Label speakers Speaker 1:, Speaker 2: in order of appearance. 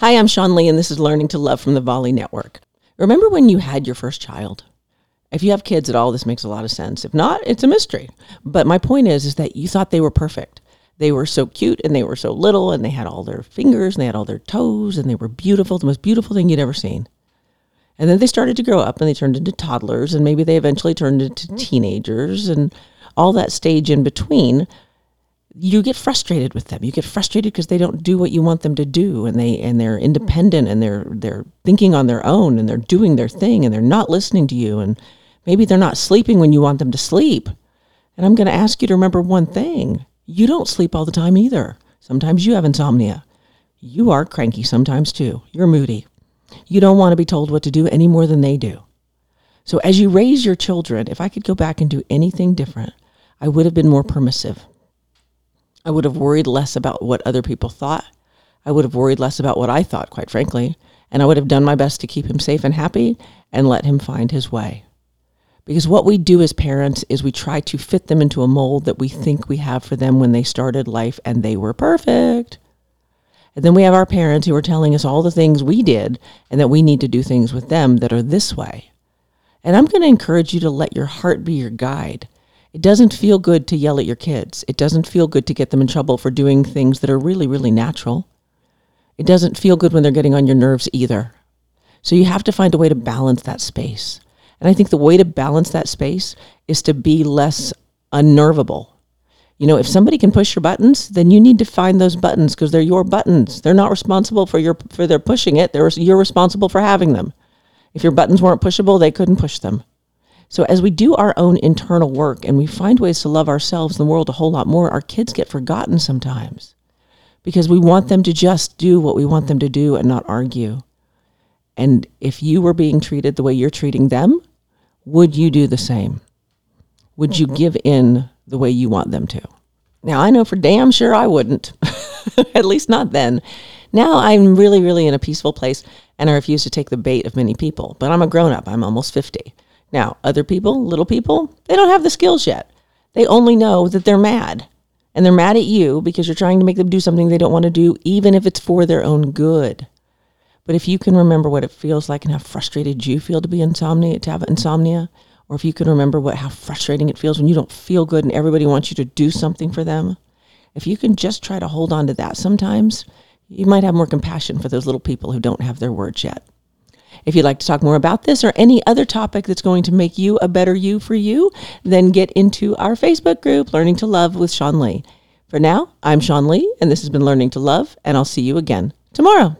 Speaker 1: Hi, I'm Sean Lee, and this is Learning to Love from the Volley Network. Remember when you had your first child? If you have kids at all, this makes a lot of sense. If not, it's a mystery. But my point is, is that you thought they were perfect. They were so cute and they were so little and they had all their fingers and they had all their toes and they were beautiful, the most beautiful thing you'd ever seen. And then they started to grow up and they turned into toddlers and maybe they eventually turned into teenagers and all that stage in between you get frustrated with them. You get frustrated because they don't do what you want them to do, and they and they're independent and they're they're thinking on their own and they're doing their thing and they're not listening to you, and maybe they're not sleeping when you want them to sleep. And I'm going to ask you to remember one thing: you don't sleep all the time either. Sometimes you have insomnia. You are cranky sometimes too. You're moody. You don't want to be told what to do any more than they do. So as you raise your children, if I could go back and do anything different, I would have been more permissive. I would have worried less about what other people thought. I would have worried less about what I thought, quite frankly. And I would have done my best to keep him safe and happy and let him find his way. Because what we do as parents is we try to fit them into a mold that we think we have for them when they started life and they were perfect. And then we have our parents who are telling us all the things we did and that we need to do things with them that are this way. And I'm going to encourage you to let your heart be your guide it doesn't feel good to yell at your kids. It doesn't feel good to get them in trouble for doing things that are really, really natural. It doesn't feel good when they're getting on your nerves either. So you have to find a way to balance that space. And I think the way to balance that space is to be less unnervable. You know, if somebody can push your buttons, then you need to find those buttons because they're your buttons. They're not responsible for your for their pushing it. They're, you're responsible for having them. If your buttons weren't pushable, they couldn't push them. So as we do our own internal work and we find ways to love ourselves and the world a whole lot more, our kids get forgotten sometimes because we want them to just do what we want them to do and not argue. And if you were being treated the way you're treating them, would you do the same? Would you give in the way you want them to? Now, I know for damn sure I wouldn't, at least not then. Now I'm really, really in a peaceful place and I refuse to take the bait of many people. But I'm a grown up, I'm almost 50. Now, other people, little people, they don't have the skills yet. They only know that they're mad. And they're mad at you because you're trying to make them do something they don't want to do, even if it's for their own good. But if you can remember what it feels like and how frustrated you feel to be insomnia, to have insomnia, or if you can remember what how frustrating it feels when you don't feel good and everybody wants you to do something for them, if you can just try to hold on to that sometimes, you might have more compassion for those little people who don't have their words yet. If you'd like to talk more about this or any other topic that's going to make you a better you for you, then get into our Facebook group, Learning to Love with Sean Lee. For now, I'm Sean Lee, and this has been Learning to Love, and I'll see you again tomorrow.